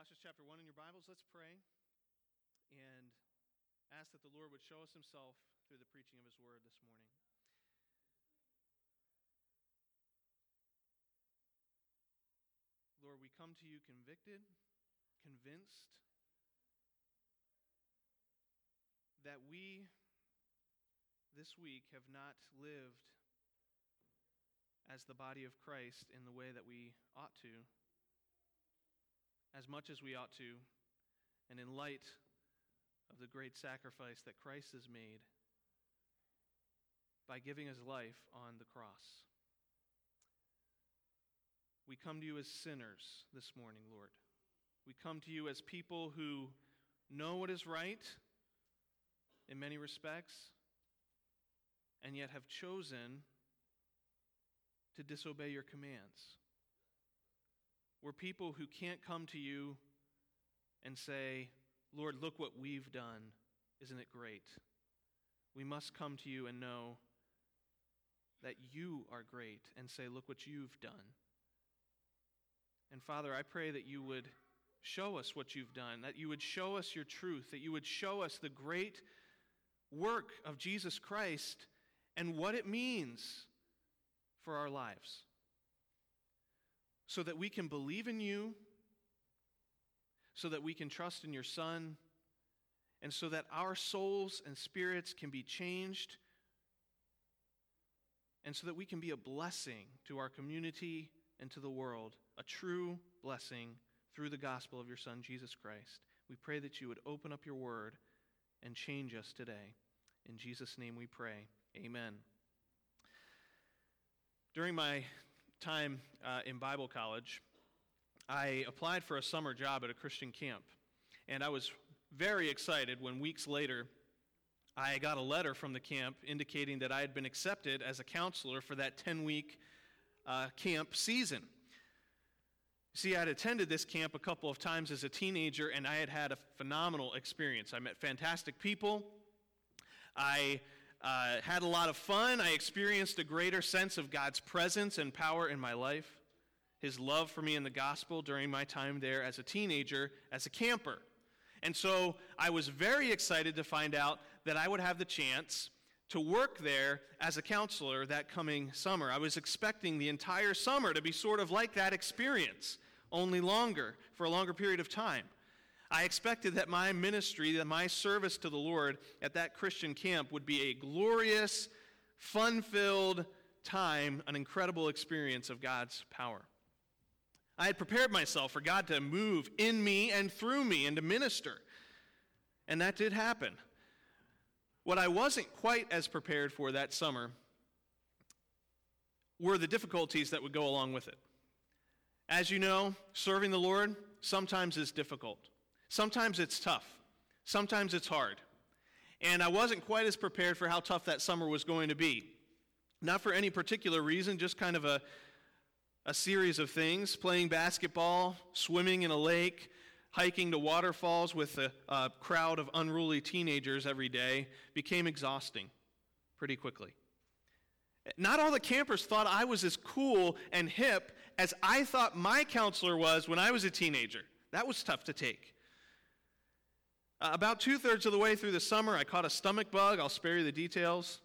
Colossians chapter 1 in your Bibles, let's pray and ask that the Lord would show us himself through the preaching of his word this morning. Lord, we come to you convicted, convinced that we this week have not lived as the body of Christ in the way that we ought to as much as we ought to, and in light of the great sacrifice that Christ has made by giving his life on the cross. We come to you as sinners this morning, Lord. We come to you as people who know what is right in many respects and yet have chosen to disobey your commands. We're people who can't come to you and say, Lord, look what we've done. Isn't it great? We must come to you and know that you are great and say, Look what you've done. And Father, I pray that you would show us what you've done, that you would show us your truth, that you would show us the great work of Jesus Christ and what it means for our lives so that we can believe in you, so that we can trust in your Son, and so that our souls and spirits can be changed, and so that we can be a blessing to our community and to the world, a true blessing through the gospel of your Son, Jesus Christ. We pray that you would open up your word and change us today. In Jesus' name we pray. Amen. During my time uh, in Bible college, I applied for a summer job at a Christian camp. And I was very excited when weeks later I got a letter from the camp indicating that I had been accepted as a counselor for that 10 week uh, camp season. See, I had attended this camp a couple of times as a teenager, and I had had a phenomenal experience. I met fantastic people. I uh, had a lot of fun. I experienced a greater sense of God's presence and power in my life, His love for me in the gospel during my time there as a teenager, as a camper. And so I was very excited to find out that I would have the chance to work there as a counselor that coming summer. I was expecting the entire summer to be sort of like that experience, only longer, for a longer period of time. I expected that my ministry, that my service to the Lord at that Christian camp would be a glorious, fun filled time, an incredible experience of God's power. I had prepared myself for God to move in me and through me and to minister. And that did happen. What I wasn't quite as prepared for that summer were the difficulties that would go along with it. As you know, serving the Lord sometimes is difficult. Sometimes it's tough, sometimes it's hard. And I wasn't quite as prepared for how tough that summer was going to be. Not for any particular reason, just kind of a, a series of things playing basketball, swimming in a lake, hiking to waterfalls with a, a crowd of unruly teenagers every day became exhausting pretty quickly. Not all the campers thought I was as cool and hip as I thought my counselor was when I was a teenager. That was tough to take. Uh, about two thirds of the way through the summer, I caught a stomach bug. I'll spare you the details.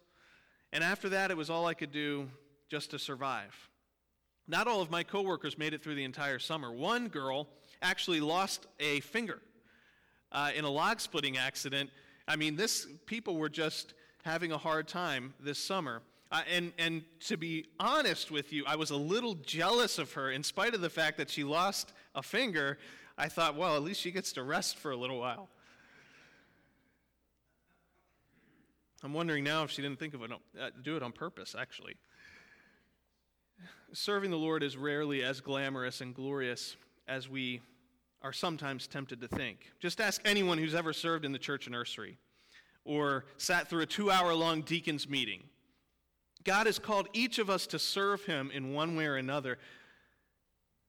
And after that, it was all I could do just to survive. Not all of my coworkers made it through the entire summer. One girl actually lost a finger uh, in a log splitting accident. I mean, this people were just having a hard time this summer. Uh, and, and to be honest with you, I was a little jealous of her. In spite of the fact that she lost a finger, I thought, well, at least she gets to rest for a little while. I'm wondering now if she didn't think of it, uh, do it on purpose, actually. Serving the Lord is rarely as glamorous and glorious as we are sometimes tempted to think. Just ask anyone who's ever served in the church nursery or sat through a two hour long deacon's meeting. God has called each of us to serve Him in one way or another.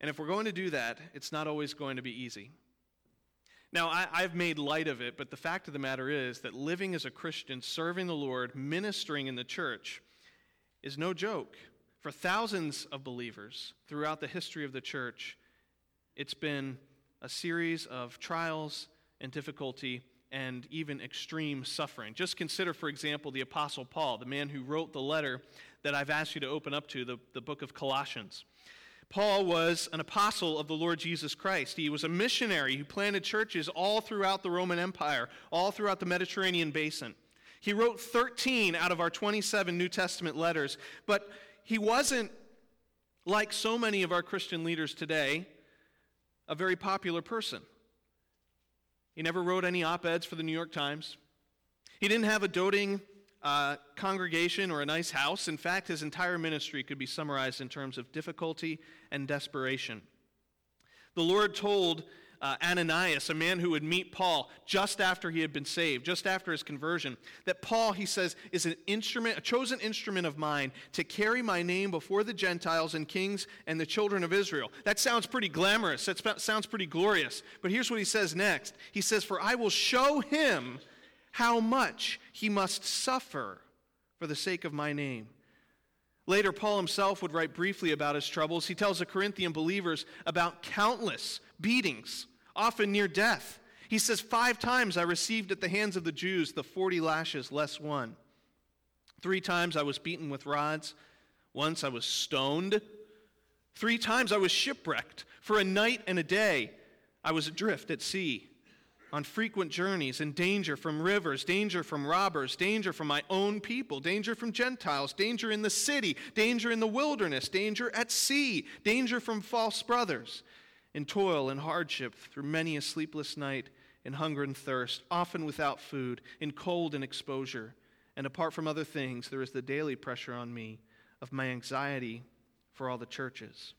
And if we're going to do that, it's not always going to be easy. Now, I, have made light of it, but the fact of the matter is that living as a Christian, serving the Lord, ministering in the church, is no joke. For thousands of believers throughout the history of the church, it's been a series of trials and difficulty and even extreme suffering. Just consider, for example, the Apostle Paul, the man who wrote the letter that I've asked you to open up to, the, the book of Colossians. Paul was an apostle of the Lord Jesus Christ. He was a missionary who planted churches all throughout the Roman Empire, all throughout the Mediterranean basin. He wrote 13 out of our 27 New Testament letters, but he wasn't, like so many of our Christian leaders today, a very popular person. He never wrote any op eds for the New York Times. He didn't have a doting uh, congregation or a nice house. In fact, his entire ministry could be summarized in terms of difficulty and desperation. The Lord told uh, Ananias, a man who would meet Paul just after he had been saved, just after his conversion, that Paul, he says, is an instrument, a chosen instrument of mine to carry my name before the Gentiles and kings and the children of Israel. That sounds pretty glamorous. That sounds pretty glorious. But here's what he says next He says, For I will show him how much he must suffer for the sake of my name. Later, Paul himself would write briefly about his troubles. He tells the Corinthian believers about countless beatings, often near death. He says, Five times I received at the hands of the Jews the 40 lashes less one. Three times I was beaten with rods. Once I was stoned. Three times I was shipwrecked. For a night and a day I was adrift at sea on frequent journeys in danger from rivers, danger from robbers, danger from my own people, danger from Gentiles, danger in the city, danger in the wilderness, danger at sea, danger from false brothers, in toil and hardship through many a sleepless night, in hunger and thirst, often without food, in cold and exposure. And apart from other things, there is the daily pressure on me of my anxiety for all the churches.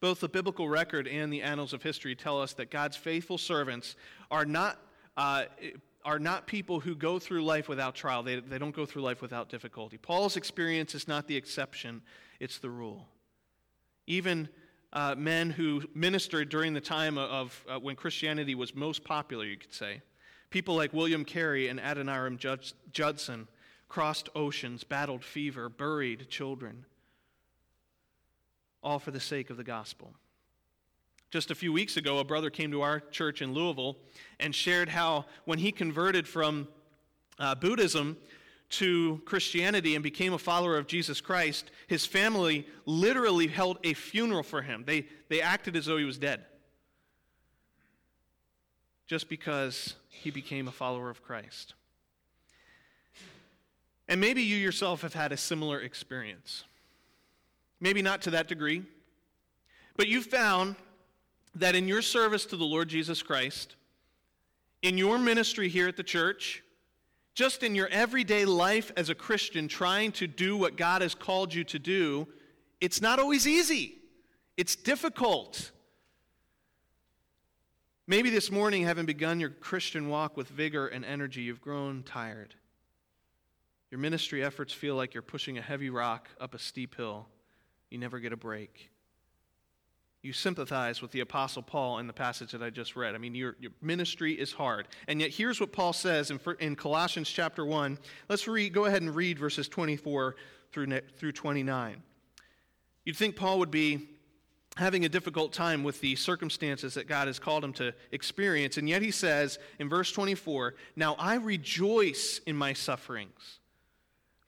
Both the biblical record and the annals of history tell us that God's faithful servants are not, uh, are not people who go through life without trial. They, they don't go through life without difficulty. Paul's experience is not the exception, it's the rule. Even uh, men who ministered during the time of uh, when Christianity was most popular, you could say, people like William Carey and Adoniram Judson crossed oceans, battled fever, buried children all for the sake of the gospel. Just a few weeks ago, a brother came to our church in Louisville and shared how when he converted from uh, Buddhism to Christianity and became a follower of Jesus Christ, his family literally held a funeral for him. They, they acted as though he was dead just because he became a follower of Christ. And maybe you yourself have had a similar experience. Maybe not to that degree. But you found that in your service to the Lord Jesus Christ, in your ministry here at the church, just in your everyday life as a Christian, trying to do what God has called you to do, it's not always easy. It's difficult. Maybe this morning, having begun your Christian walk with vigor and energy, you've grown tired. Your ministry efforts feel like you're pushing a heavy rock up a steep hill you never get a break. You sympathize with the Apostle Paul in the passage that I just read. I mean, your, your ministry is hard. And yet, here's what Paul says in, in Colossians chapter 1. Let's read, go ahead and read verses 24 through, through 29. You'd think Paul would be having a difficult time with the circumstances that God has called him to experience. And yet he says in verse 24, Now I rejoice in my sufferings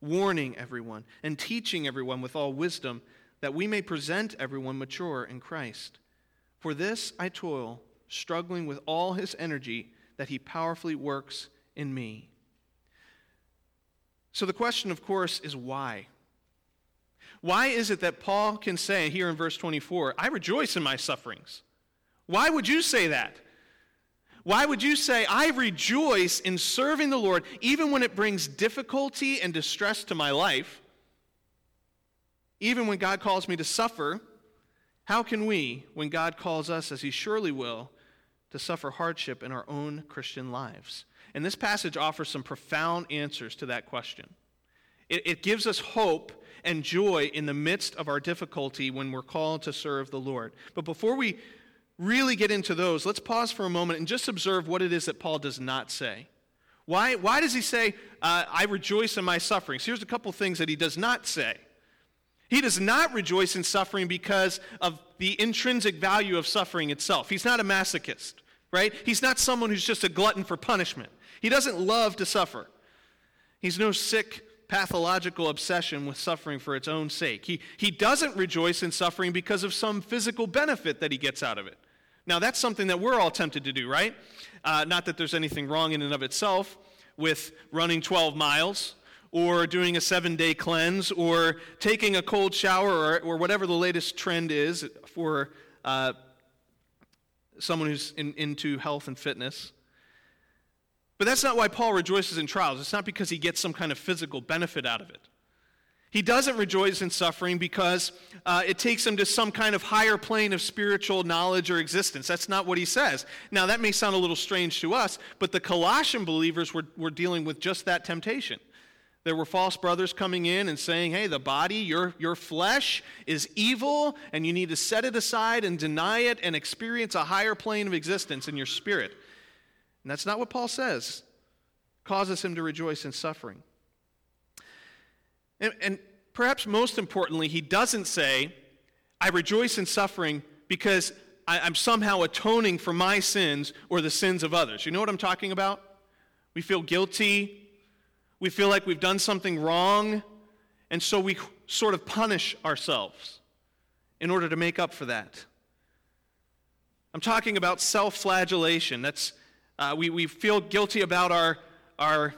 warning everyone, and teaching everyone with all wisdom, that we may present everyone mature in Christ. For this I toil, struggling with all his energy that he powerfully works in me. So the question, of course, is why? Why is it that Paul can say here in verse 24, I rejoice in my sufferings? Why would you say that? Why would you say, I rejoice in serving the Lord even when it brings difficulty and distress to my life? Even when God calls me to suffer, how can we, when God calls us, as He surely will, to suffer hardship in our own Christian lives? And this passage offers some profound answers to that question. It, it gives us hope and joy in the midst of our difficulty when we're called to serve the Lord. But before we really get into those, let's pause for a moment and just observe what it is that Paul does not say. Why, why does he say, uh, I rejoice in my sufferings? Here's a couple things that he does not say. He does not rejoice in suffering because of the intrinsic value of suffering itself. He's not a masochist, right? He's not someone who's just a glutton for punishment. He doesn't love to suffer. He's no sick, pathological obsession with suffering for its own sake. He, he doesn't rejoice in suffering because of some physical benefit that he gets out of it. Now, that's something that we're all tempted to do, right? Uh, not that there's anything wrong in and of itself with running 12 miles or doing a seven day cleanse or taking a cold shower or, or whatever the latest trend is for uh, someone who's in, into health and fitness. But that's not why Paul rejoices in trials. It's not because he gets some kind of physical benefit out of it. He doesn't rejoice in suffering because uh, it takes him to some kind of higher plane of spiritual knowledge or existence. That's not what he says. Now, that may sound a little strange to us, but the Colossian believers were, were dealing with just that temptation. There were false brothers coming in and saying, hey, the body, your, your flesh is evil, and you need to set it aside and deny it and experience a higher plane of existence in your spirit. And that's not what Paul says. Causes him to rejoice in suffering. And, and perhaps most importantly, he doesn't say, I rejoice in suffering because I, I'm somehow atoning for my sins or the sins of others. You know what I'm talking about? We feel guilty we feel like we've done something wrong, and so we sort of punish ourselves in order to make up for that. I'm talking about self flagellation. That's, uh, we, we feel guilty about our, our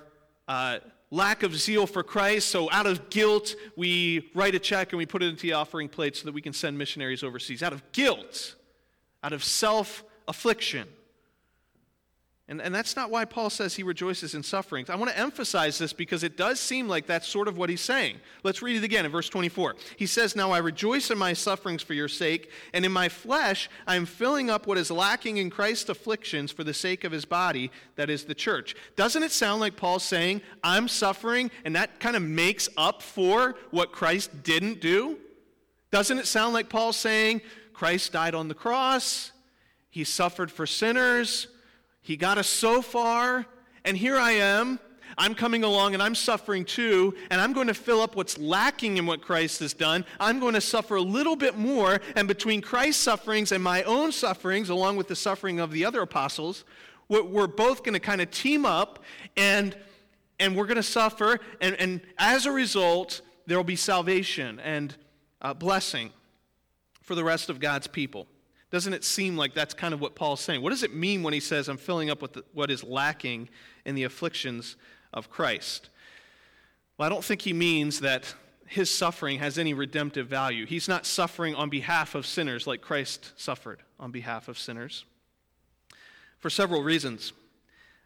uh, lack of zeal for Christ, so out of guilt, we write a check and we put it into the offering plate so that we can send missionaries overseas. Out of guilt, out of self affliction. And, and that's not why Paul says he rejoices in sufferings. I want to emphasize this because it does seem like that's sort of what he's saying. Let's read it again in verse 24. He says, Now I rejoice in my sufferings for your sake, and in my flesh I am filling up what is lacking in Christ's afflictions for the sake of his body, that is the church. Doesn't it sound like Paul's saying, I'm suffering, and that kind of makes up for what Christ didn't do? Doesn't it sound like Paul's saying, Christ died on the cross, he suffered for sinners, he got us so far, and here I am. I'm coming along and I'm suffering too, and I'm going to fill up what's lacking in what Christ has done. I'm going to suffer a little bit more, and between Christ's sufferings and my own sufferings, along with the suffering of the other apostles, we're both going to kind of team up and, and we're going to suffer, and, and as a result, there will be salvation and uh, blessing for the rest of God's people. Doesn't it seem like that's kind of what Paul's saying? What does it mean when he says, I'm filling up with the, what is lacking in the afflictions of Christ? Well, I don't think he means that his suffering has any redemptive value. He's not suffering on behalf of sinners like Christ suffered on behalf of sinners. For several reasons.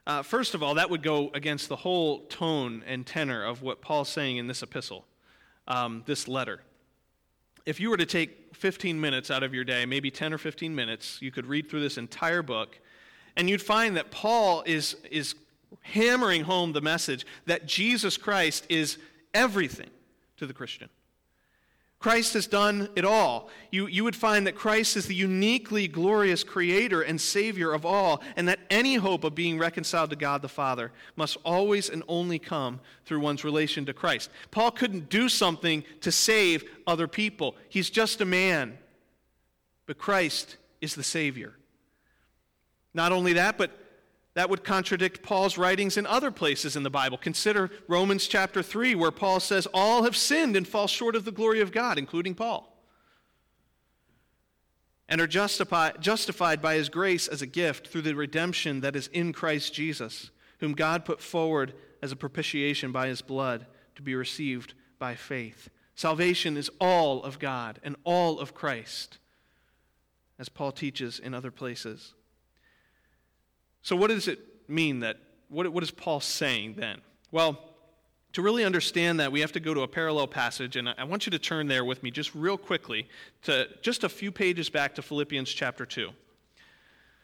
Uh, first of all, that would go against the whole tone and tenor of what Paul's saying in this epistle, um, this letter if you were to take 15 minutes out of your day, maybe 10 or 15 minutes, you could read through this entire book, and you'd find that Paul is, is hammering home the message that Jesus Christ is everything to the Christian. Christ has done it all. You, you would find that Christ is the uniquely glorious creator and savior of all, and that any hope of being reconciled to God the Father must always and only come through one's relation to Christ. Paul couldn't do something to save other people, he's just a man. But Christ is the Savior. Not only that, but that would contradict Paul's writings in other places in the Bible. Consider Romans chapter 3, where Paul says, All have sinned and fall short of the glory of God, including Paul, and are justified, justified by his grace as a gift through the redemption that is in Christ Jesus, whom God put forward as a propitiation by his blood to be received by faith. Salvation is all of God and all of Christ, as Paul teaches in other places. So, what does it mean that, what, what is Paul saying then? Well, to really understand that, we have to go to a parallel passage, and I want you to turn there with me just real quickly to just a few pages back to Philippians chapter 2.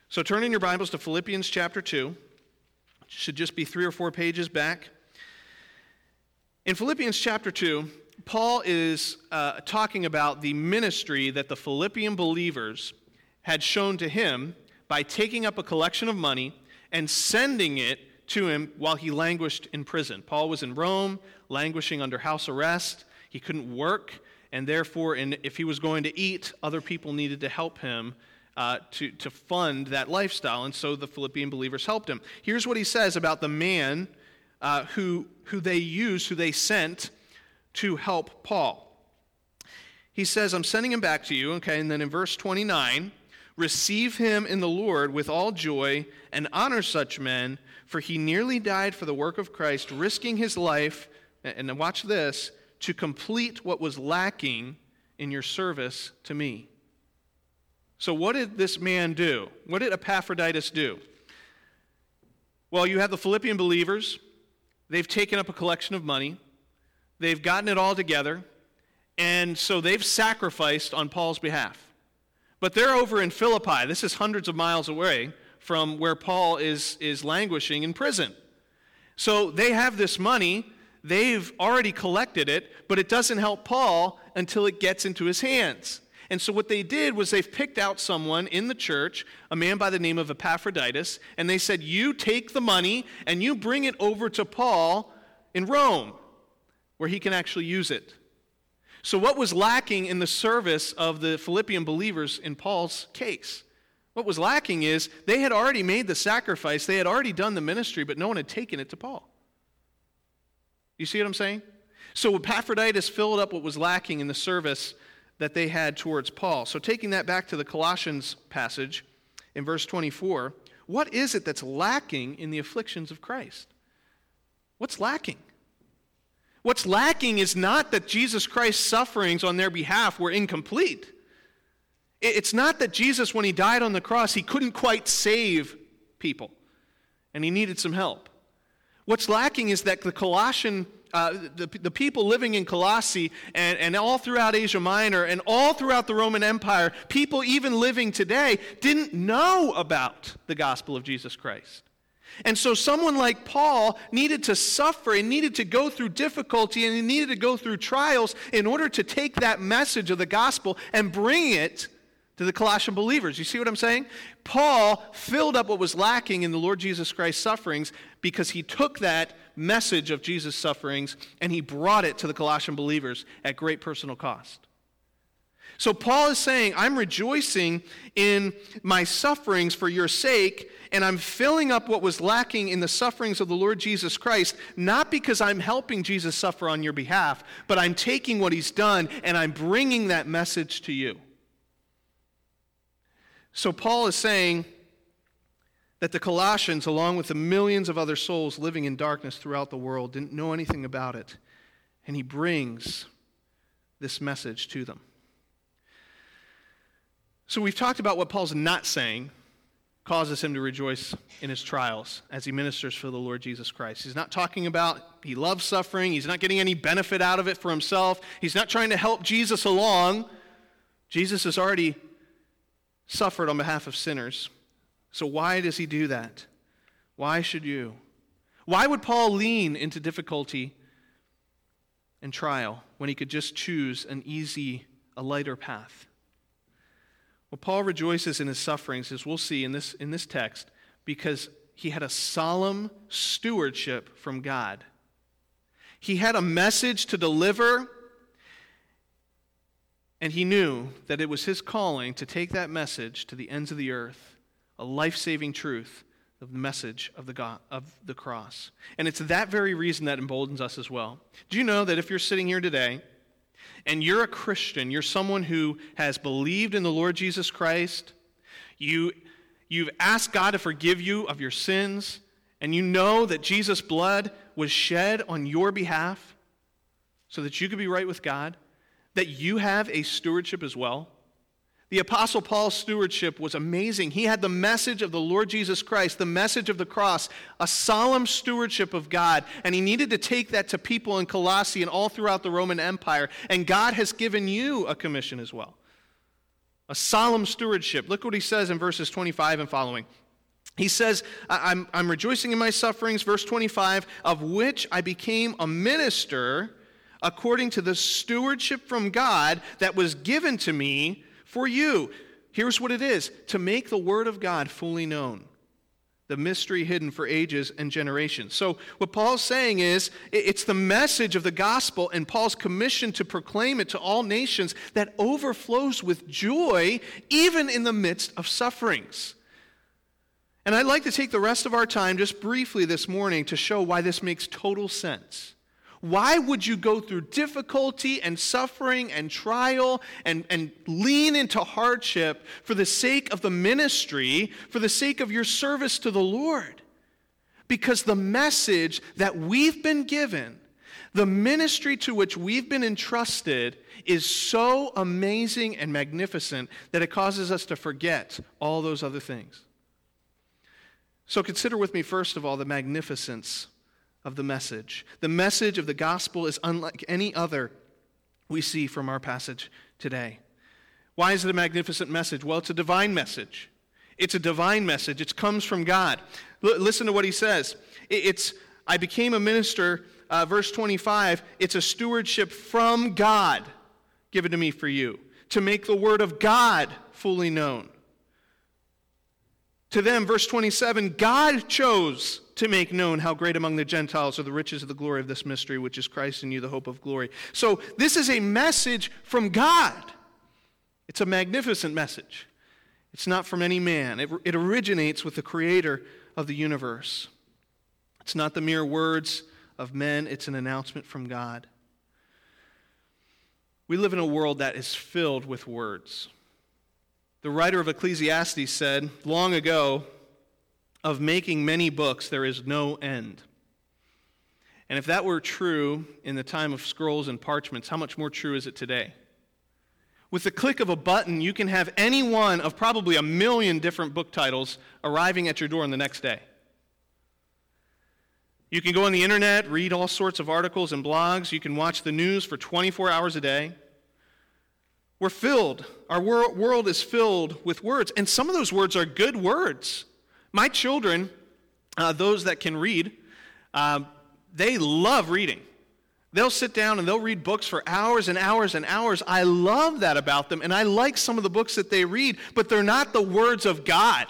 So turn in your Bibles to Philippians chapter 2. It should just be three or four pages back. In Philippians chapter 2, Paul is uh, talking about the ministry that the Philippian believers had shown to him by taking up a collection of money and sending it to him while he languished in prison. Paul was in Rome, languishing under house arrest. He couldn't work, and therefore, in, if he was going to eat, other people needed to help him uh, to, to fund that lifestyle. And so the Philippian believers helped him. Here's what he says about the man uh, who, who they used, who they sent to help Paul. He says, I'm sending him back to you. Okay, and then in verse 29, receive him in the Lord with all joy and honor such men, for he nearly died for the work of Christ, risking his life, and watch this, to complete what was lacking in your service to me. So, what did this man do? What did Epaphroditus do? Well, you have the Philippian believers. They've taken up a collection of money, they've gotten it all together, and so they've sacrificed on Paul's behalf. But they're over in Philippi. This is hundreds of miles away from where Paul is, is languishing in prison. So they have this money. They've already collected it, but it doesn't help Paul until it gets into his hands. And so what they did was they've picked out someone in the church, a man by the name of Epaphroditus, and they said, You take the money and you bring it over to Paul in Rome, where he can actually use it. So, what was lacking in the service of the Philippian believers in Paul's case? What was lacking is they had already made the sacrifice, they had already done the ministry, but no one had taken it to Paul. You see what I'm saying? So Epaphroditus filled up what was lacking in the service that they had towards Paul. So, taking that back to the Colossians passage in verse 24, what is it that's lacking in the afflictions of Christ? What's lacking? What's lacking is not that Jesus Christ's sufferings on their behalf were incomplete. It's not that Jesus, when he died on the cross, he couldn't quite save people and he needed some help. What's lacking is that the Colossian uh, the, the people living in Colossae and, and all throughout Asia Minor and all throughout the Roman Empire, people even living today, didn't know about the gospel of Jesus Christ. And so, someone like Paul needed to suffer and needed to go through difficulty and he needed to go through trials in order to take that message of the gospel and bring it to the Colossian believers. You see what I'm saying? Paul filled up what was lacking in the Lord Jesus Christ's sufferings because he took that message of Jesus' sufferings and he brought it to the Colossian believers at great personal cost. So Paul is saying, I'm rejoicing in my sufferings for your sake, and I'm filling up what was lacking in the sufferings of the Lord Jesus Christ, not because I'm helping Jesus suffer on your behalf, but I'm taking what he's done and I'm bringing that message to you. So Paul is saying that the Colossians, along with the millions of other souls living in darkness throughout the world, didn't know anything about it. And he brings this message to them. So we've talked about what Paul's not saying causes him to rejoice in his trials as he ministers for the Lord Jesus Christ. He's not talking about he loves suffering, he's not getting any benefit out of it for himself, he's not trying to help Jesus along. Jesus has already suffered on behalf of sinners. So, why does he do that? Why should you? Why would Paul lean into difficulty and trial when he could just choose an easy, a lighter path? Well, Paul rejoices in his sufferings, as we'll see in this, in this text, because he had a solemn stewardship from God. He had a message to deliver, and he knew that it was his calling to take that message to the ends of the earth a life saving truth of the message of the, God, of the cross. And it's that very reason that emboldens us as well. Do you know that if you're sitting here today and you're a Christian, you're someone who has believed in the Lord Jesus Christ, you, you've asked God to forgive you of your sins, and you know that Jesus' blood was shed on your behalf so that you could be right with God, that you have a stewardship as well? The Apostle Paul's stewardship was amazing. He had the message of the Lord Jesus Christ, the message of the cross, a solemn stewardship of God, and he needed to take that to people in Colossae and all throughout the Roman Empire. And God has given you a commission as well a solemn stewardship. Look what he says in verses 25 and following. He says, I'm, I'm rejoicing in my sufferings, verse 25, of which I became a minister according to the stewardship from God that was given to me for you. Here's what it is to make the word of God fully known, the mystery hidden for ages and generations. So, what Paul's saying is it's the message of the gospel and Paul's commission to proclaim it to all nations that overflows with joy even in the midst of sufferings. And I'd like to take the rest of our time just briefly this morning to show why this makes total sense. Why would you go through difficulty and suffering and trial and, and lean into hardship for the sake of the ministry, for the sake of your service to the Lord? Because the message that we've been given, the ministry to which we've been entrusted, is so amazing and magnificent that it causes us to forget all those other things. So consider with me, first of all, the magnificence of the message. The message of the gospel is unlike any other we see from our passage today. Why is it a magnificent message? Well, it's a divine message. It's a divine message. It comes from God. L- listen to what he says. It's, I became a minister, uh, verse 25. It's a stewardship from God given to me for you, to make the word of God fully known. To them, verse 27, God chose to make known how great among the Gentiles are the riches of the glory of this mystery, which is Christ in you, the hope of glory. So, this is a message from God. It's a magnificent message. It's not from any man, it, it originates with the creator of the universe. It's not the mere words of men, it's an announcement from God. We live in a world that is filled with words. The writer of Ecclesiastes said long ago of making many books, there is no end. And if that were true in the time of scrolls and parchments, how much more true is it today? With the click of a button, you can have any one of probably a million different book titles arriving at your door in the next day. You can go on the internet, read all sorts of articles and blogs. You can watch the news for 24 hours a day. We're filled, our world is filled with words, and some of those words are good words. My children, uh, those that can read, uh, they love reading. They'll sit down and they'll read books for hours and hours and hours. I love that about them, and I like some of the books that they read, but they're not the words of God.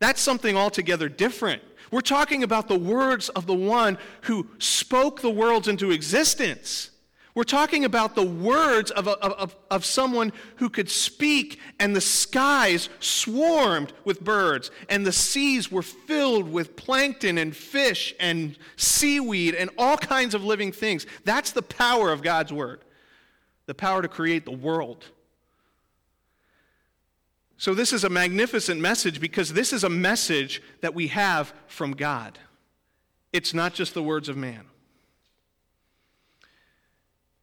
That's something altogether different. We're talking about the words of the one who spoke the worlds into existence. We're talking about the words of, a, of, of someone who could speak, and the skies swarmed with birds, and the seas were filled with plankton and fish and seaweed and all kinds of living things. That's the power of God's word, the power to create the world. So, this is a magnificent message because this is a message that we have from God. It's not just the words of man.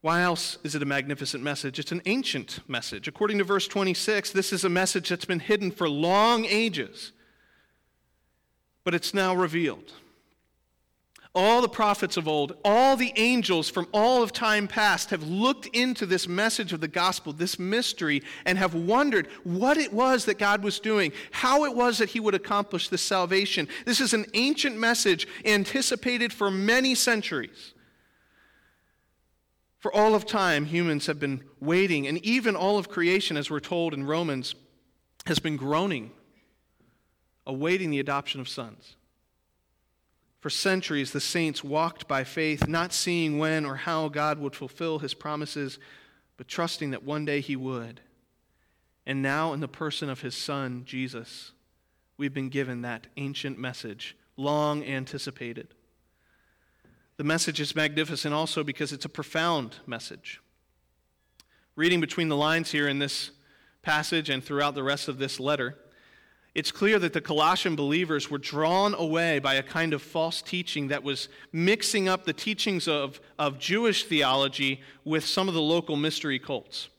Why else is it a magnificent message? It's an ancient message. According to verse 26, this is a message that's been hidden for long ages, but it's now revealed. All the prophets of old, all the angels from all of time past have looked into this message of the gospel, this mystery, and have wondered what it was that God was doing, how it was that He would accomplish this salvation. This is an ancient message anticipated for many centuries. For all of time, humans have been waiting, and even all of creation, as we're told in Romans, has been groaning, awaiting the adoption of sons. For centuries, the saints walked by faith, not seeing when or how God would fulfill his promises, but trusting that one day he would. And now, in the person of his Son, Jesus, we've been given that ancient message, long anticipated. The message is magnificent also because it's a profound message. Reading between the lines here in this passage and throughout the rest of this letter, it's clear that the Colossian believers were drawn away by a kind of false teaching that was mixing up the teachings of, of Jewish theology with some of the local mystery cults.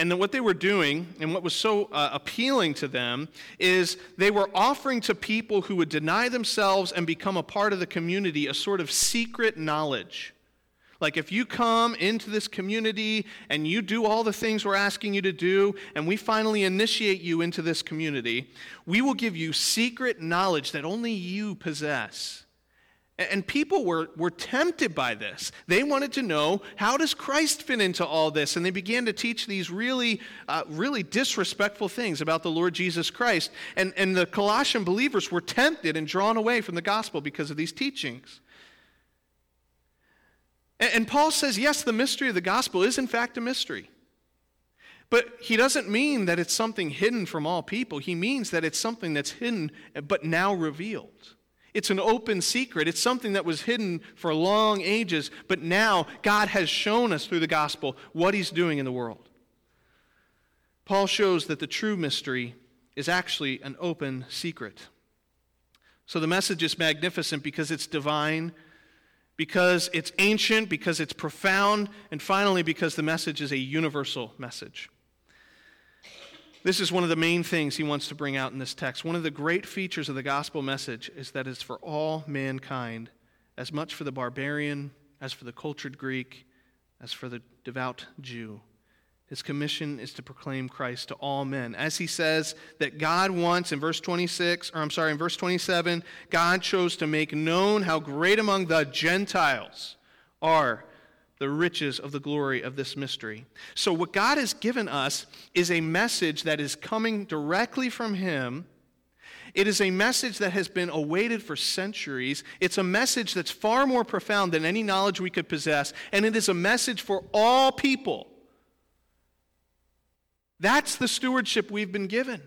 And then what they were doing, and what was so uh, appealing to them, is they were offering to people who would deny themselves and become a part of the community a sort of secret knowledge. Like, if you come into this community and you do all the things we're asking you to do, and we finally initiate you into this community, we will give you secret knowledge that only you possess. And people were, were tempted by this. They wanted to know how does Christ fit into all this? And they began to teach these really, uh, really disrespectful things about the Lord Jesus Christ. And, and the Colossian believers were tempted and drawn away from the gospel because of these teachings. And, and Paul says, yes, the mystery of the gospel is in fact a mystery. But he doesn't mean that it's something hidden from all people. He means that it's something that's hidden but now revealed. It's an open secret. It's something that was hidden for long ages, but now God has shown us through the gospel what He's doing in the world. Paul shows that the true mystery is actually an open secret. So the message is magnificent because it's divine, because it's ancient, because it's profound, and finally because the message is a universal message. This is one of the main things he wants to bring out in this text. One of the great features of the gospel message is that it's for all mankind, as much for the barbarian as for the cultured Greek, as for the devout Jew. His commission is to proclaim Christ to all men. As he says that God wants in verse 26, or I'm sorry, in verse 27, God chose to make known how great among the Gentiles are the riches of the glory of this mystery. So, what God has given us is a message that is coming directly from Him. It is a message that has been awaited for centuries. It's a message that's far more profound than any knowledge we could possess, and it is a message for all people. That's the stewardship we've been given.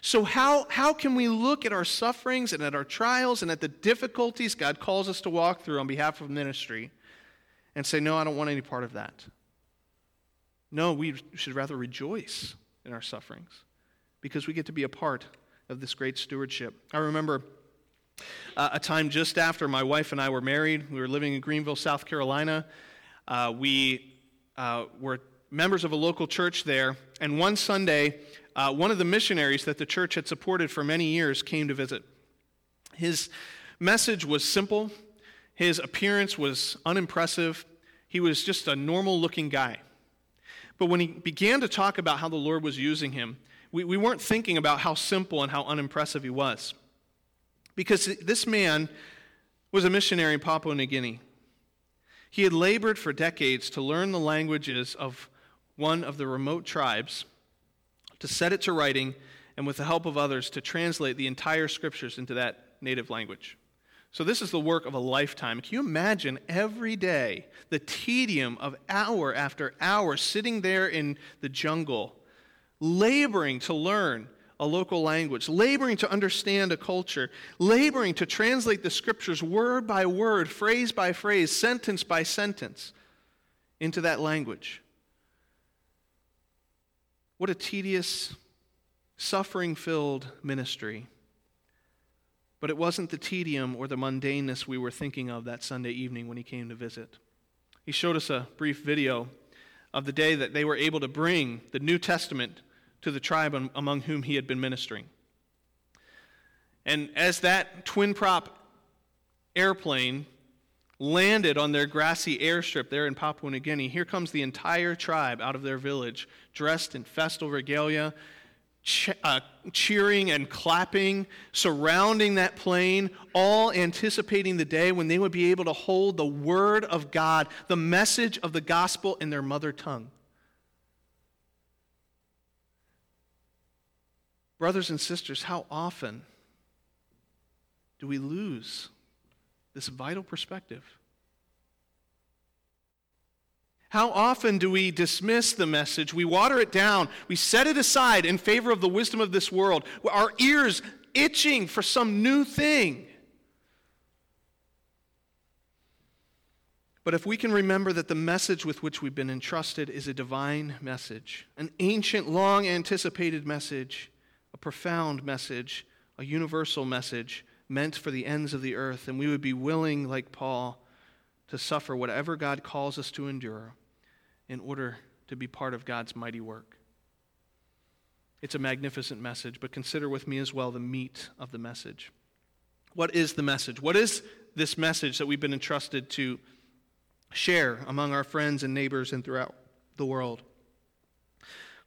So, how, how can we look at our sufferings and at our trials and at the difficulties God calls us to walk through on behalf of ministry? And say, No, I don't want any part of that. No, we should rather rejoice in our sufferings because we get to be a part of this great stewardship. I remember uh, a time just after my wife and I were married. We were living in Greenville, South Carolina. Uh, we uh, were members of a local church there, and one Sunday, uh, one of the missionaries that the church had supported for many years came to visit. His message was simple his appearance was unimpressive. He was just a normal looking guy. But when he began to talk about how the Lord was using him, we, we weren't thinking about how simple and how unimpressive he was. Because this man was a missionary in Papua New Guinea. He had labored for decades to learn the languages of one of the remote tribes, to set it to writing, and with the help of others, to translate the entire scriptures into that native language. So, this is the work of a lifetime. Can you imagine every day the tedium of hour after hour sitting there in the jungle, laboring to learn a local language, laboring to understand a culture, laboring to translate the scriptures word by word, phrase by phrase, sentence by sentence into that language? What a tedious, suffering filled ministry. But it wasn't the tedium or the mundaneness we were thinking of that Sunday evening when he came to visit. He showed us a brief video of the day that they were able to bring the New Testament to the tribe among whom he had been ministering. And as that twin prop airplane landed on their grassy airstrip there in Papua New Guinea, here comes the entire tribe out of their village, dressed in festal regalia, uh, cheering and clapping, surrounding that plane, all anticipating the day when they would be able to hold the Word of God, the message of the gospel in their mother tongue. Brothers and sisters, how often do we lose this vital perspective? How often do we dismiss the message? We water it down. We set it aside in favor of the wisdom of this world. Our ears itching for some new thing. But if we can remember that the message with which we've been entrusted is a divine message, an ancient, long anticipated message, a profound message, a universal message meant for the ends of the earth, and we would be willing, like Paul, to suffer whatever God calls us to endure in order to be part of God's mighty work. It's a magnificent message, but consider with me as well the meat of the message. What is the message? What is this message that we've been entrusted to share among our friends and neighbors and throughout the world.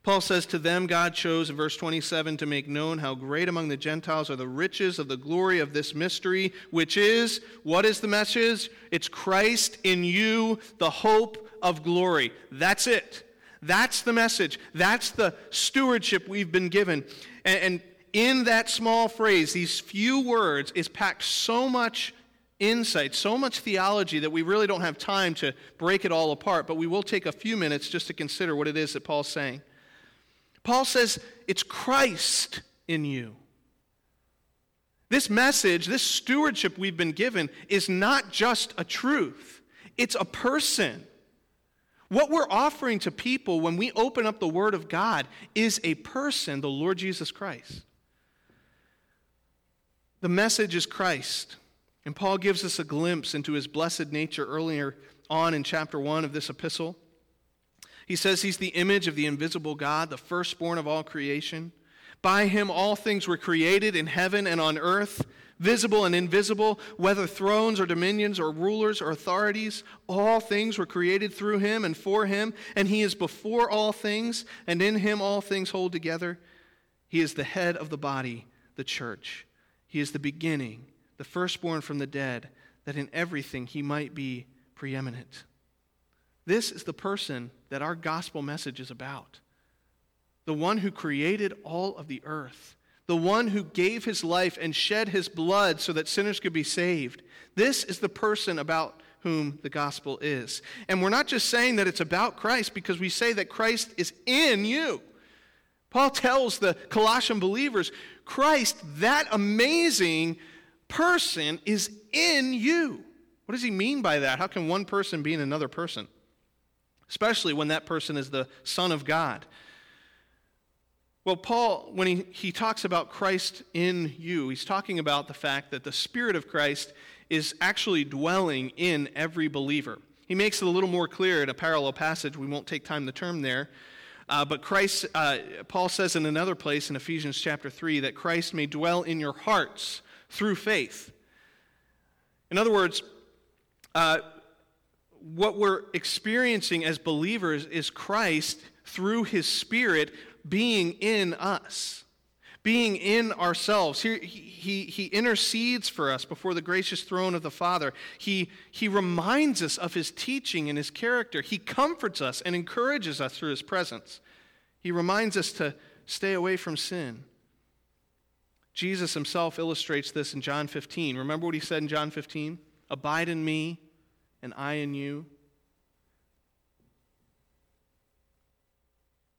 Paul says, To them God chose, in verse 27, to make known how great among the Gentiles are the riches of the glory of this mystery, which is, what is the message? It's Christ in you, the hope of glory. That's it. That's the message. That's the stewardship we've been given. And, in that small phrase, these few words, is packed so much insight, so much theology that we really don't have time to break it all apart, but we will take a few minutes just to consider what it is that Paul's saying. Paul says it's Christ in you. This message, this stewardship we've been given, is not just a truth, it's a person. What we're offering to people when we open up the Word of God is a person, the Lord Jesus Christ. The message is Christ. And Paul gives us a glimpse into his blessed nature earlier on in chapter 1 of this epistle. He says he's the image of the invisible God, the firstborn of all creation. By him all things were created in heaven and on earth, visible and invisible, whether thrones or dominions or rulers or authorities. All things were created through him and for him, and he is before all things, and in him all things hold together. He is the head of the body, the church. He is the beginning, the firstborn from the dead, that in everything he might be preeminent. This is the person that our gospel message is about. The one who created all of the earth, the one who gave his life and shed his blood so that sinners could be saved. This is the person about whom the gospel is. And we're not just saying that it's about Christ because we say that Christ is in you. Paul tells the Colossian believers Christ, that amazing person, is in you. What does he mean by that? How can one person be in another person? especially when that person is the Son of God. Well, Paul, when he, he talks about Christ in you, he's talking about the fact that the Spirit of Christ is actually dwelling in every believer. He makes it a little more clear in a parallel passage. We won't take time to turn there. Uh, but Christ, uh, Paul says in another place in Ephesians chapter 3 that Christ may dwell in your hearts through faith. In other words, uh, what we're experiencing as believers is Christ through his Spirit being in us, being in ourselves. He, he, he intercedes for us before the gracious throne of the Father. He, he reminds us of his teaching and his character. He comforts us and encourages us through his presence. He reminds us to stay away from sin. Jesus himself illustrates this in John 15. Remember what he said in John 15? Abide in me and I in you?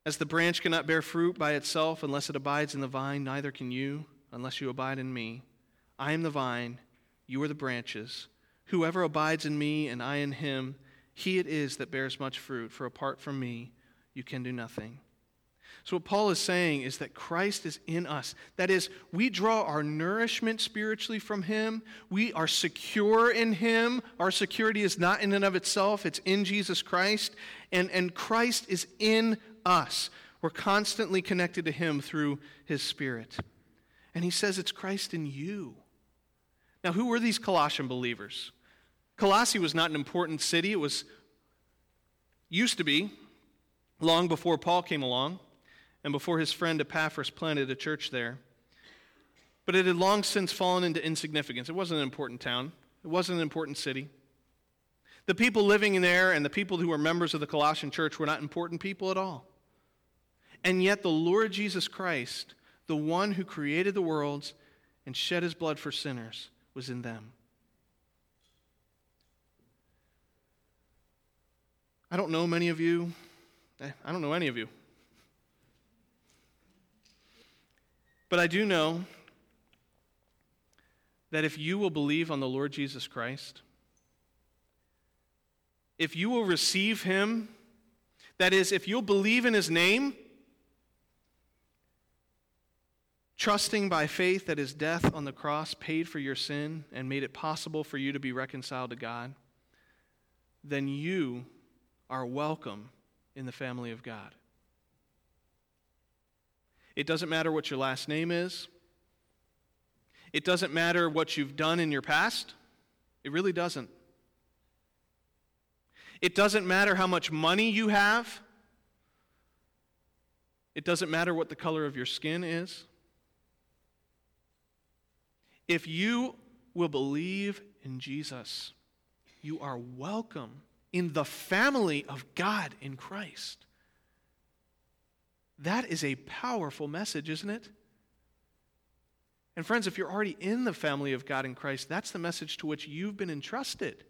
As the branch cannot bear fruit by itself unless it abides in the vine, neither can you unless you abide in me. I am the vine, you are the branches. Whoever abides in me and I in him, he it is that bears much fruit, for apart from me, you can do nothing. So, what Paul is saying is that Christ is in us. That is, we draw our nourishment spiritually from Him. We are secure in Him. Our security is not in and of itself, it's in Jesus Christ. And, and Christ is in us. We're constantly connected to Him through His Spirit. And He says it's Christ in you. Now, who were these Colossian believers? Colossae was not an important city. It was, used to be, long before Paul came along and before his friend Epaphras planted a church there. But it had long since fallen into insignificance. It wasn't an important town, it wasn't an important city. The people living in there and the people who were members of the Colossian church were not important people at all. And yet, the Lord Jesus Christ, the one who created the worlds and shed his blood for sinners, was in them. I don't know many of you. Eh, I don't know any of you. But I do know that if you will believe on the Lord Jesus Christ, if you will receive him, that is, if you'll believe in his name, trusting by faith that his death on the cross paid for your sin and made it possible for you to be reconciled to God, then you are welcome in the family of God. It doesn't matter what your last name is. It doesn't matter what you've done in your past. It really doesn't. It doesn't matter how much money you have. It doesn't matter what the color of your skin is. If you will believe in Jesus, you are welcome in the family of God in Christ. That is a powerful message, isn't it? And friends, if you're already in the family of God in Christ, that's the message to which you've been entrusted.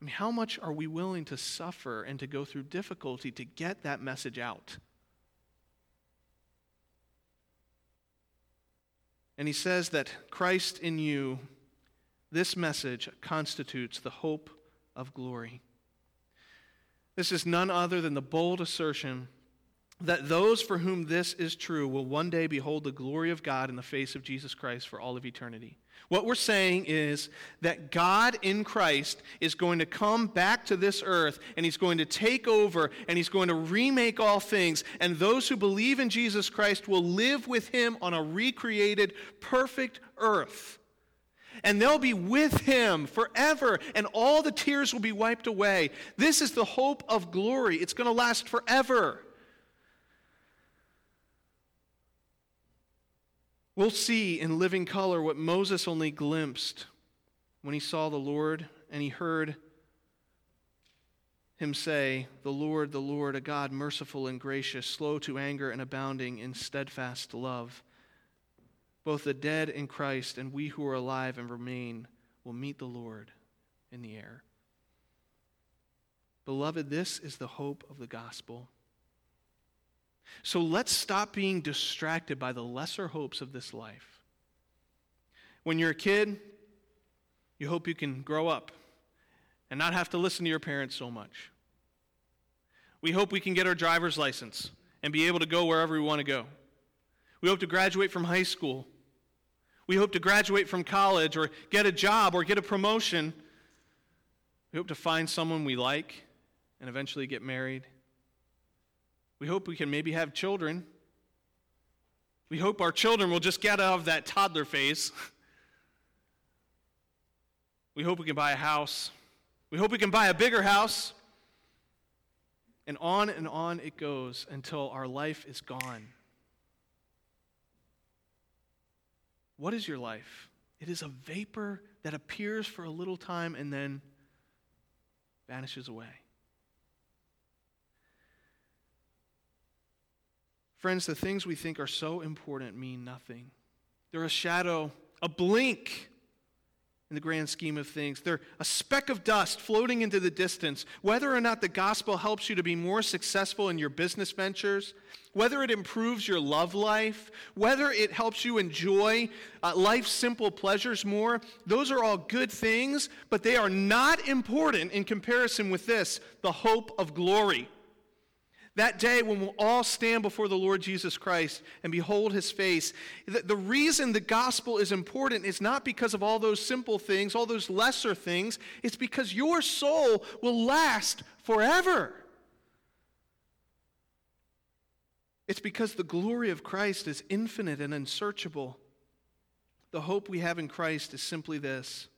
I mean, how much are we willing to suffer and to go through difficulty to get that message out? And he says that Christ in you, this message constitutes the hope of glory. This is none other than the bold assertion that those for whom this is true will one day behold the glory of God in the face of Jesus Christ for all of eternity. What we're saying is that God in Christ is going to come back to this earth and he's going to take over and he's going to remake all things. And those who believe in Jesus Christ will live with him on a recreated, perfect earth. And they'll be with him forever, and all the tears will be wiped away. This is the hope of glory. It's going to last forever. We'll see in living color what Moses only glimpsed when he saw the Lord and he heard him say, The Lord, the Lord, a God merciful and gracious, slow to anger and abounding in steadfast love. Both the dead in Christ and we who are alive and remain will meet the Lord in the air. Beloved, this is the hope of the gospel. So let's stop being distracted by the lesser hopes of this life. When you're a kid, you hope you can grow up and not have to listen to your parents so much. We hope we can get our driver's license and be able to go wherever we want to go. We hope to graduate from high school. We hope to graduate from college or get a job or get a promotion. We hope to find someone we like and eventually get married. We hope we can maybe have children. We hope our children will just get out of that toddler phase. We hope we can buy a house. We hope we can buy a bigger house. And on and on it goes until our life is gone. What is your life? It is a vapor that appears for a little time and then vanishes away. Friends, the things we think are so important mean nothing. They're a shadow, a blink in the grand scheme of things. They're a speck of dust floating into the distance. Whether or not the gospel helps you to be more successful in your business ventures, whether it improves your love life, whether it helps you enjoy uh, life's simple pleasures more, those are all good things, but they are not important in comparison with this the hope of glory. That day when we'll all stand before the Lord Jesus Christ and behold his face. The, reason the gospel is important is not because of all those simple things, all those lesser things. It's because your soul will last forever. It's because the glory of Christ is infinite and unsearchable. The hope we have in Christ is simply this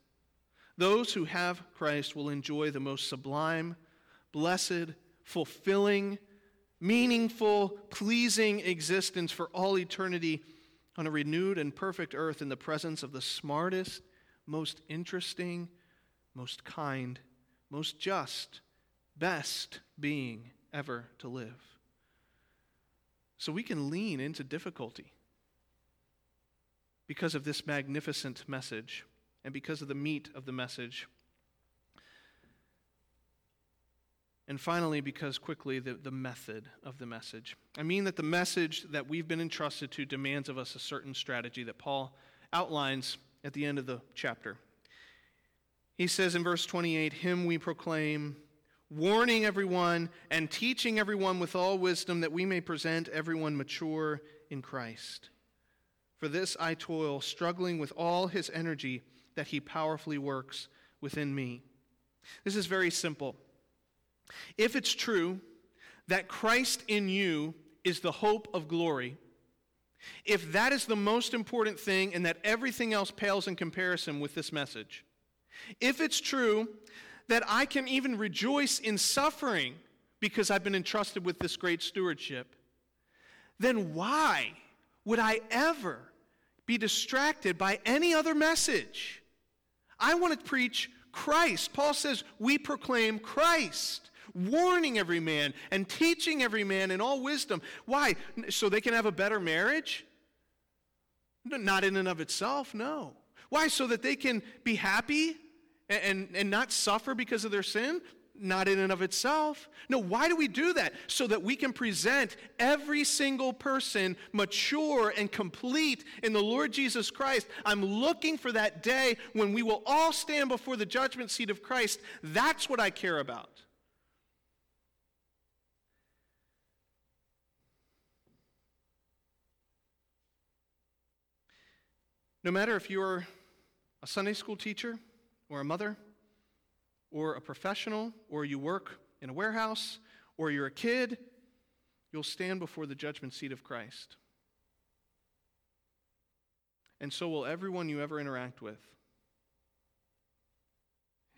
those who have Christ will enjoy the most sublime, blessed, fulfilling, meaningful, pleasing existence for all eternity on a renewed and perfect earth in the presence of the smartest, most interesting, most kind, most just, best being ever to live. So we can lean into difficulty because of this magnificent message and because of the meat of the message And finally, because quickly, the, the method of the message. I mean that the message that we've been entrusted to demands of us a certain strategy that Paul outlines at the end of the chapter. He says in verse 28 Him we proclaim, warning everyone and teaching everyone with all wisdom that we may present everyone mature in Christ. For this I toil, struggling with all his energy that he powerfully works within me. This is very simple. If it's true that Christ in you is the hope of glory, if that is the most important thing and that everything else pales in comparison with this message, if it's true that I can even rejoice in suffering because I've been entrusted with this great stewardship, then why would I ever be distracted by any other message? I want to preach Christ. Paul says we proclaim Christ, warning every man and teaching every man in all wisdom. Why? So they can have a better marriage? Not in and of itself, no. Why? So that they can be happy and, and, and not suffer because of their sin? Not in and of itself. No, why do we do that? So that we can present every single person mature and complete in the Lord Jesus Christ. I'm looking for that day when we will all stand before the judgment seat of Christ. That's what I care about. No matter if you're a Sunday school teacher, or a mother, or a professional, or you work in a warehouse, or you're a kid, you'll stand before the judgment seat of Christ. And so will everyone you ever interact with.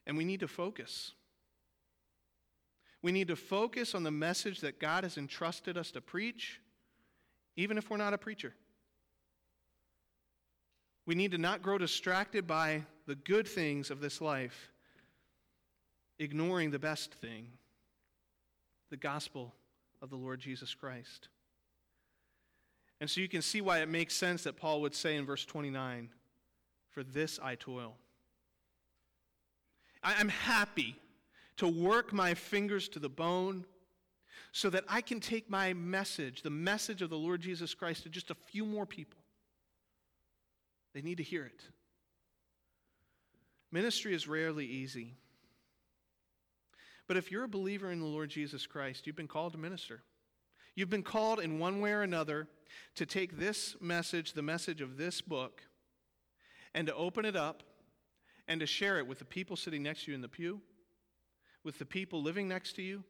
And we need to focus. We need to focus on the message that God has entrusted us to preach, even if we're not a preacher. We need to not grow distracted by the good things of this life, ignoring the best thing, the gospel of the Lord Jesus Christ. And so you can see why it makes sense that Paul would say in verse 29 For this I toil. I'm happy to work my fingers to the bone so that I can take my message, the message of the Lord Jesus Christ, to just a few more people. They need to hear it. Ministry is rarely easy. But if you're a believer in the Lord Jesus Christ, you've been called to minister. You've been called in one way or another to take this message, the message of this book, and to open it up and to share it with the people sitting next to you in the pew, with the people living next to you,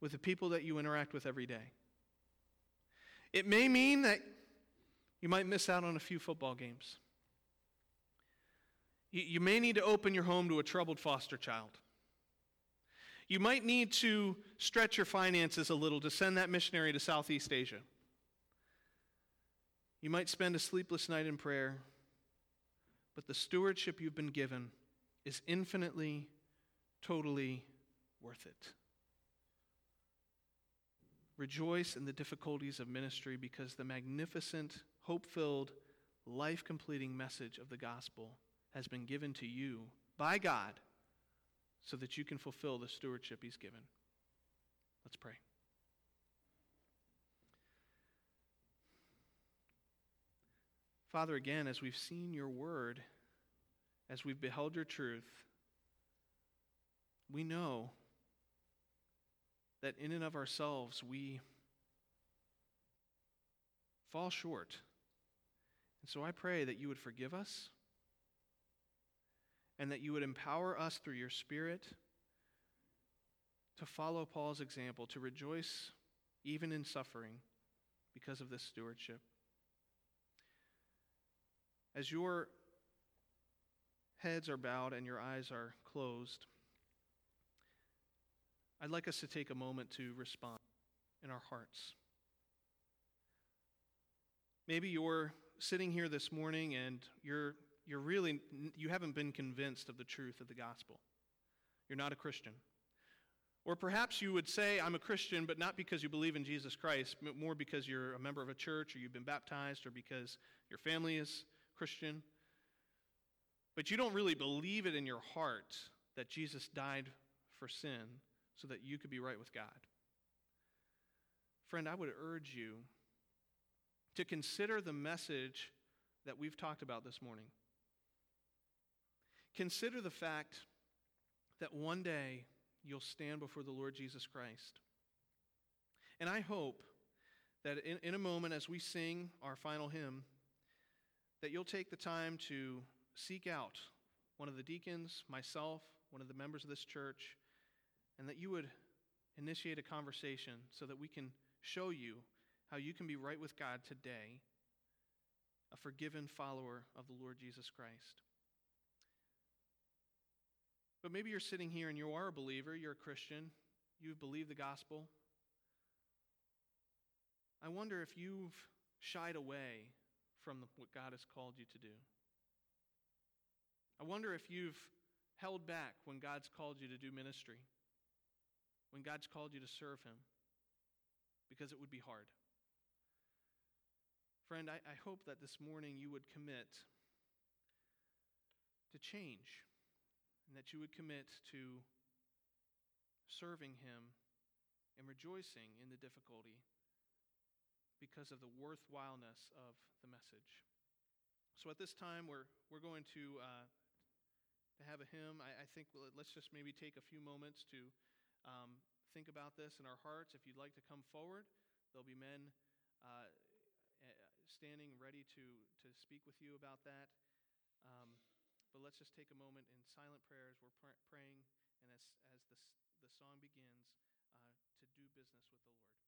with the people that you interact with every day. It may mean that you might miss out on a few football games. You, may need to open your home to a troubled foster child. You might need to stretch your finances a little to send that missionary to Southeast Asia. You might spend a sleepless night in prayer, but the stewardship you've been given is infinitely, totally worth it. Rejoice in the difficulties of ministry because the magnificent, hope filled, life completing message of the gospel has been given to you by God so that you can fulfill the stewardship He's given. Let's pray. Father, again, as we've seen your word, as we've beheld your truth, we know that in and of ourselves we fall short. And so I pray that you would forgive us and that you would empower us through your Spirit to follow Paul's example, to rejoice even in suffering because of this stewardship. As your heads are bowed and your eyes are closed, I'd like us to take a moment to respond in our hearts. Maybe you're sitting here this morning and you're you're really you haven't been convinced of the truth of the gospel. You're not a Christian. Or perhaps you would say, I'm a Christian, but not because you believe in Jesus Christ, but more because you're a member of a church or you've been baptized or because your family is Christian. But you don't really believe it in your heart that Jesus died for sin so that you could be right with God. Friend, I would urge you to consider the message that we've talked about this morning. Consider the fact that one day you'll stand before the Lord Jesus Christ. And I hope that in, in a moment as we sing our final hymn, that you'll take the time to seek out one of the deacons, myself, one of the members of this church, and that you would initiate a conversation so that we can show you how you can be right with God today, a forgiven follower of the Lord Jesus Christ. But maybe you're sitting here and you are a believer, you're a Christian, you've believed the gospel. I wonder if you've shied away from what God has called you to do. I wonder if you've held back when God's called you to do ministry, when God's called you to serve Him, because it would be hard. Friend, I, I hope that this morning you would commit to change and that you would commit to serving Him and rejoicing in the difficulty because of the worthwhileness of the message. So at this time, we're, we're going to, uh, to have a hymn. I, I think let's just maybe take a few moments to um, think about this in our hearts. If you'd like to come forward, there'll be men uh, standing ready to, to speak with you about that. Um, but let's just take a moment in silent prayer as we're pr- praying and as, as the, the song begins uh, to do business with the Lord.